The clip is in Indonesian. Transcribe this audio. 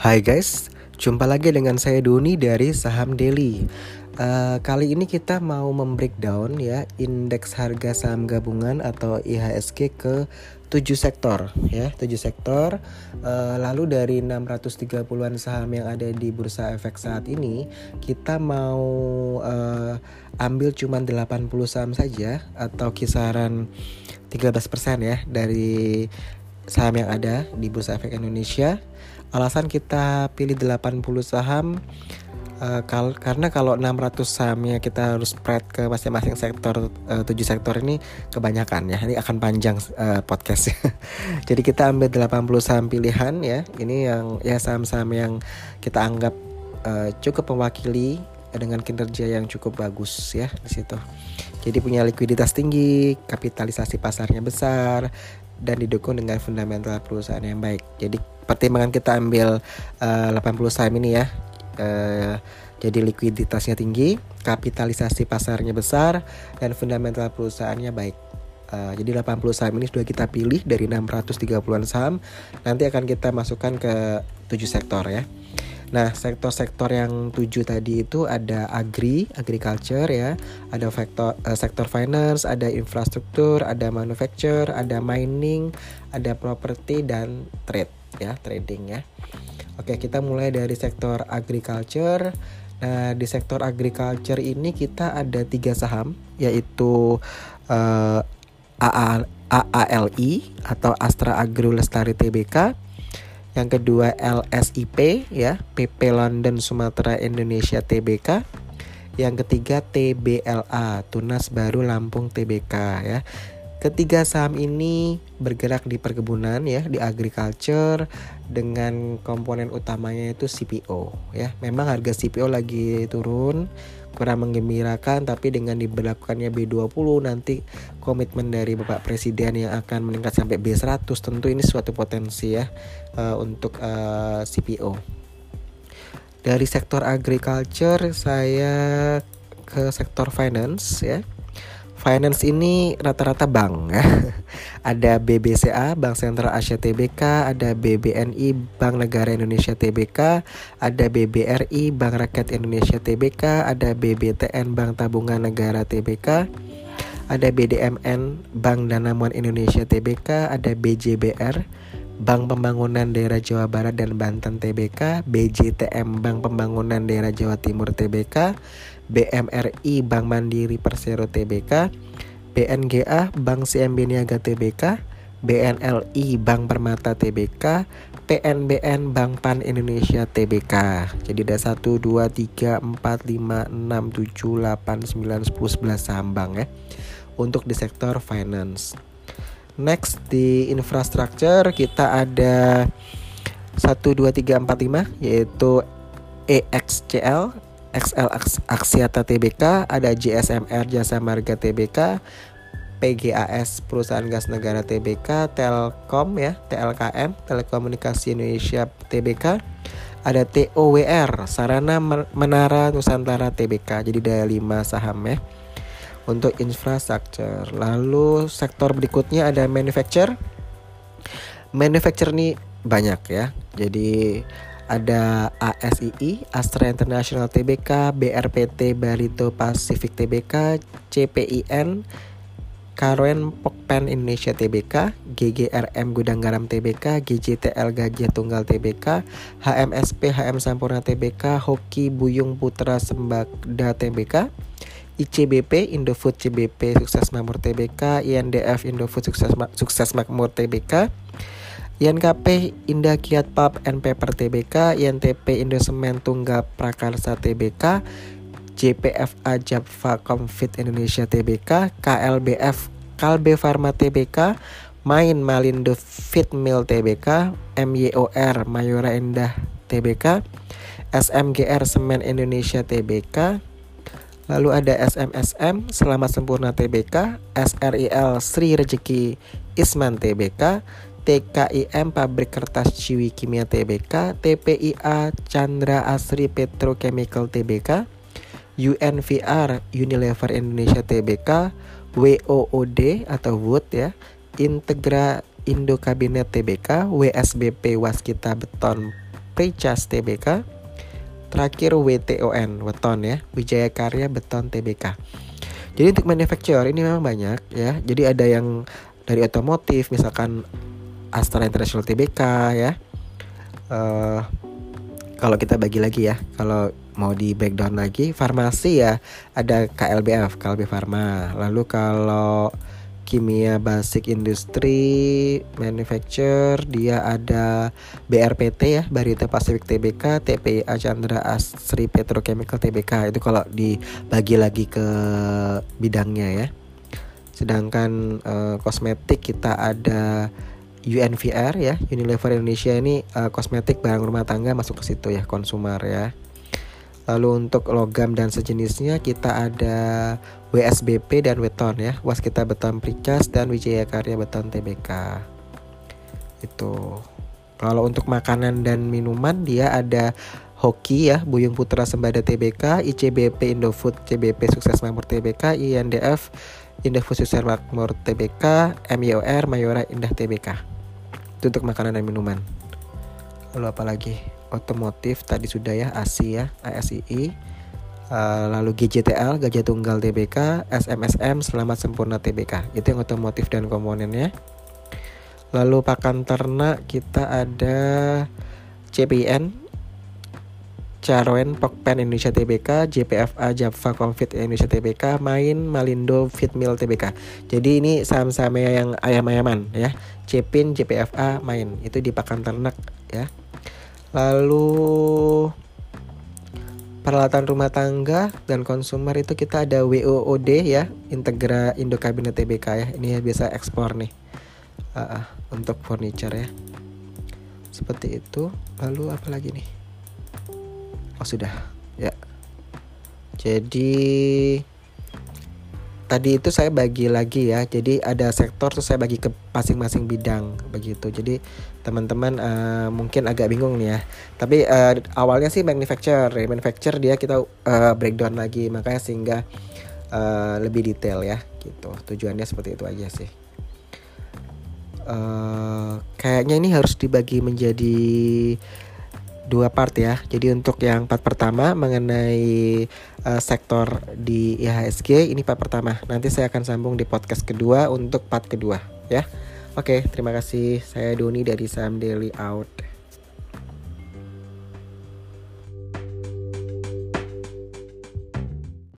Hai guys, jumpa lagi dengan saya Doni dari Saham Daily. Uh, kali ini kita mau membreakdown ya indeks harga saham gabungan atau IHSG ke 7 sektor ya, 7 sektor. Uh, lalu dari 630-an saham yang ada di Bursa Efek saat ini, kita mau uh, ambil cuma 80 saham saja atau kisaran 13% ya dari saham yang ada di Bursa Efek Indonesia Alasan kita pilih 80 saham uh, kal karena kalau 600 sahamnya kita harus spread ke masing-masing sektor uh, 7 sektor ini kebanyakan ya. Ini akan panjang uh, podcast. Jadi kita ambil 80 saham pilihan ya. Ini yang ya saham-saham yang kita anggap uh, cukup mewakili dengan kinerja yang cukup bagus ya di situ. Jadi punya likuiditas tinggi, kapitalisasi pasarnya besar, dan didukung dengan fundamental perusahaan yang baik. Jadi pertimbangan kita ambil uh, 80 saham ini ya. Uh, jadi likuiditasnya tinggi, kapitalisasi pasarnya besar, dan fundamental perusahaannya baik. Uh, jadi 80 saham ini sudah kita pilih dari 630-an saham. Nanti akan kita masukkan ke 7 sektor ya. Nah, sektor-sektor yang tujuh tadi itu ada agri, agriculture ya, ada sektor uh, sektor finance, ada infrastruktur, ada manufacture, ada mining, ada property dan trade ya, trading ya. Oke, kita mulai dari sektor agriculture. Nah, di sektor agriculture ini kita ada tiga saham, yaitu uh, AA, AALI atau Astra Agro Lestari Tbk, yang kedua LSIP ya, PP London Sumatera Indonesia TBK. Yang ketiga TBLA, Tunas Baru Lampung TBK ya. Ketiga saham ini bergerak di perkebunan ya, di agriculture dengan komponen utamanya itu CPO ya. Memang harga CPO lagi turun kurang menggembirakan tapi dengan diberlakukannya B20 nanti komitmen dari Bapak Presiden yang akan meningkat sampai B100 tentu ini suatu potensi ya uh, untuk uh, eh, CPO. Dari sektor agriculture saya ke sektor finance ya. Finance ini rata-rata bank ya. Ada BBCA, Bank Sentral Asia TBK, ada BBNI, Bank Negara Indonesia TBK, ada BBRI, Bank Rakyat Indonesia TBK, ada BBTN, Bank Tabungan Negara TBK, ada BDMN, Bank Danamon Indonesia TBK, ada BJBR, Bank Pembangunan Daerah Jawa Barat dan Banten TBK, BJTM Bank Pembangunan Daerah Jawa Timur TBK, BMRI Bank Mandiri Persero TBK, BNGA Bank CMB Niaga TBK, BNLI Bank Permata TBK, PNBN Bank Pan Indonesia TBK. Jadi ada 1 2 3 4 5 6 7 8 9 10 11 saham bank ya. Untuk di sektor finance. Next di infrastructure kita ada 1 2 3 4 5 yaitu EXCL XL Aksiata TBK, ada JSMR Jasa Marga TBK, PGAS Perusahaan Gas Negara TBK, Telkom ya, TLKM Telekomunikasi Indonesia TBK, ada TOWR Sarana Menara Nusantara TBK. Jadi ada 5 saham ya. Untuk infrastruktur. Lalu sektor berikutnya ada manufacture. Manufacture ini banyak ya. Jadi ada ASII, Astra International TBK, BRPT Barito Pacific TBK, CPIN, Karoen Pokpen Indonesia TBK, GGRM Gudang Garam TBK, GJTL Gajah Tunggal TBK, HMSP HM Sampurna TBK, Hoki Buyung Putra Sembagda TBK, ICBP Indofood CBP Sukses Makmur TBK, INDF Indofood Sukses Makmur TBK, INKP Indah Kiat Pub and Paper TBK, INTP Indosemen Tunggal Prakarsa TBK, JPFA Japfa Comfit Indonesia TBK, KLBF Kalbe Pharma TBK, Main Malindo Fit Mill TBK, MYOR Mayora Indah TBK, SMGR Semen Indonesia TBK, lalu ada SMSM Selamat Sempurna TBK, SRIL Sri Rezeki Isman TBK, TKIM Pabrik Kertas Ciwi Kimia TBK, TPIA Chandra Asri Petrochemical TBK, UNVR Unilever Indonesia TBK, WOOD atau Wood ya, Integra Indo Kabinet TBK, WSBP Waskita Beton Precast TBK. Terakhir WTON, Weton ya, Wijaya Karya Beton TBK. Jadi untuk manufacturer ini memang banyak ya. Jadi ada yang dari otomotif, misalkan Astra International TBK ya. Uh, kalau kita bagi lagi ya, kalau mau di breakdown lagi, farmasi ya ada KLBF, KLB Pharma. Lalu kalau kimia basic industry manufacture dia ada BRPT ya Barita Pacific TBK TPA Chandra Asri Petrochemical TBK itu kalau dibagi lagi ke bidangnya ya sedangkan uh, kosmetik kita ada UNVR ya Unilever Indonesia ini uh, kosmetik barang rumah tangga masuk ke situ ya konsumer ya Lalu untuk logam dan sejenisnya kita ada WSBP dan Weton ya. Waskita Beton Precast dan Wijaya Karya Beton TBK. Itu. Kalau untuk makanan dan minuman dia ada Hoki ya, Buyung Putra Sembada TBK, ICBP Indofood CBP Sukses Makmur TBK, INDF Indofood Sukses Makmur TBK, MYOR Mayora Indah TBK. Itu untuk makanan dan minuman. Lalu apa lagi? otomotif tadi sudah ya ASI ya ASII uh, eh, lalu GJTL Gajah Tunggal TBK SMSM Selamat Sempurna TBK itu yang otomotif dan komponennya lalu pakan ternak kita ada CPN Caroen Pokpen Indonesia TBK, JPFA Java Confit Indonesia TBK, Main Malindo Fitmil TBK. Jadi ini saham-saham yang ayam-ayaman ya. Cepin JPFA Main itu di pakan ternak ya. Lalu peralatan rumah tangga dan konsumer itu kita ada WOOD ya, Integra Indo Kabinet TBK ya. Ini ya biasa ekspor nih. Uh, uh, untuk furniture ya. Seperti itu. Lalu apa lagi nih? Oh sudah, ya. Jadi tadi itu saya bagi lagi ya. Jadi ada sektor tuh saya bagi ke masing-masing bidang begitu. Jadi teman-teman uh, mungkin agak bingung nih ya. Tapi uh, awalnya sih manufacture. Ya manufacture dia kita uh, breakdown lagi. Makanya sehingga uh, lebih detail ya gitu. Tujuannya seperti itu aja sih. Uh, kayaknya ini harus dibagi menjadi dua part ya. Jadi untuk yang part pertama mengenai uh, sektor di IHSG ini part pertama. Nanti saya akan sambung di podcast kedua untuk part kedua ya. Oke, terima kasih. Saya Doni dari Sam Daily Out.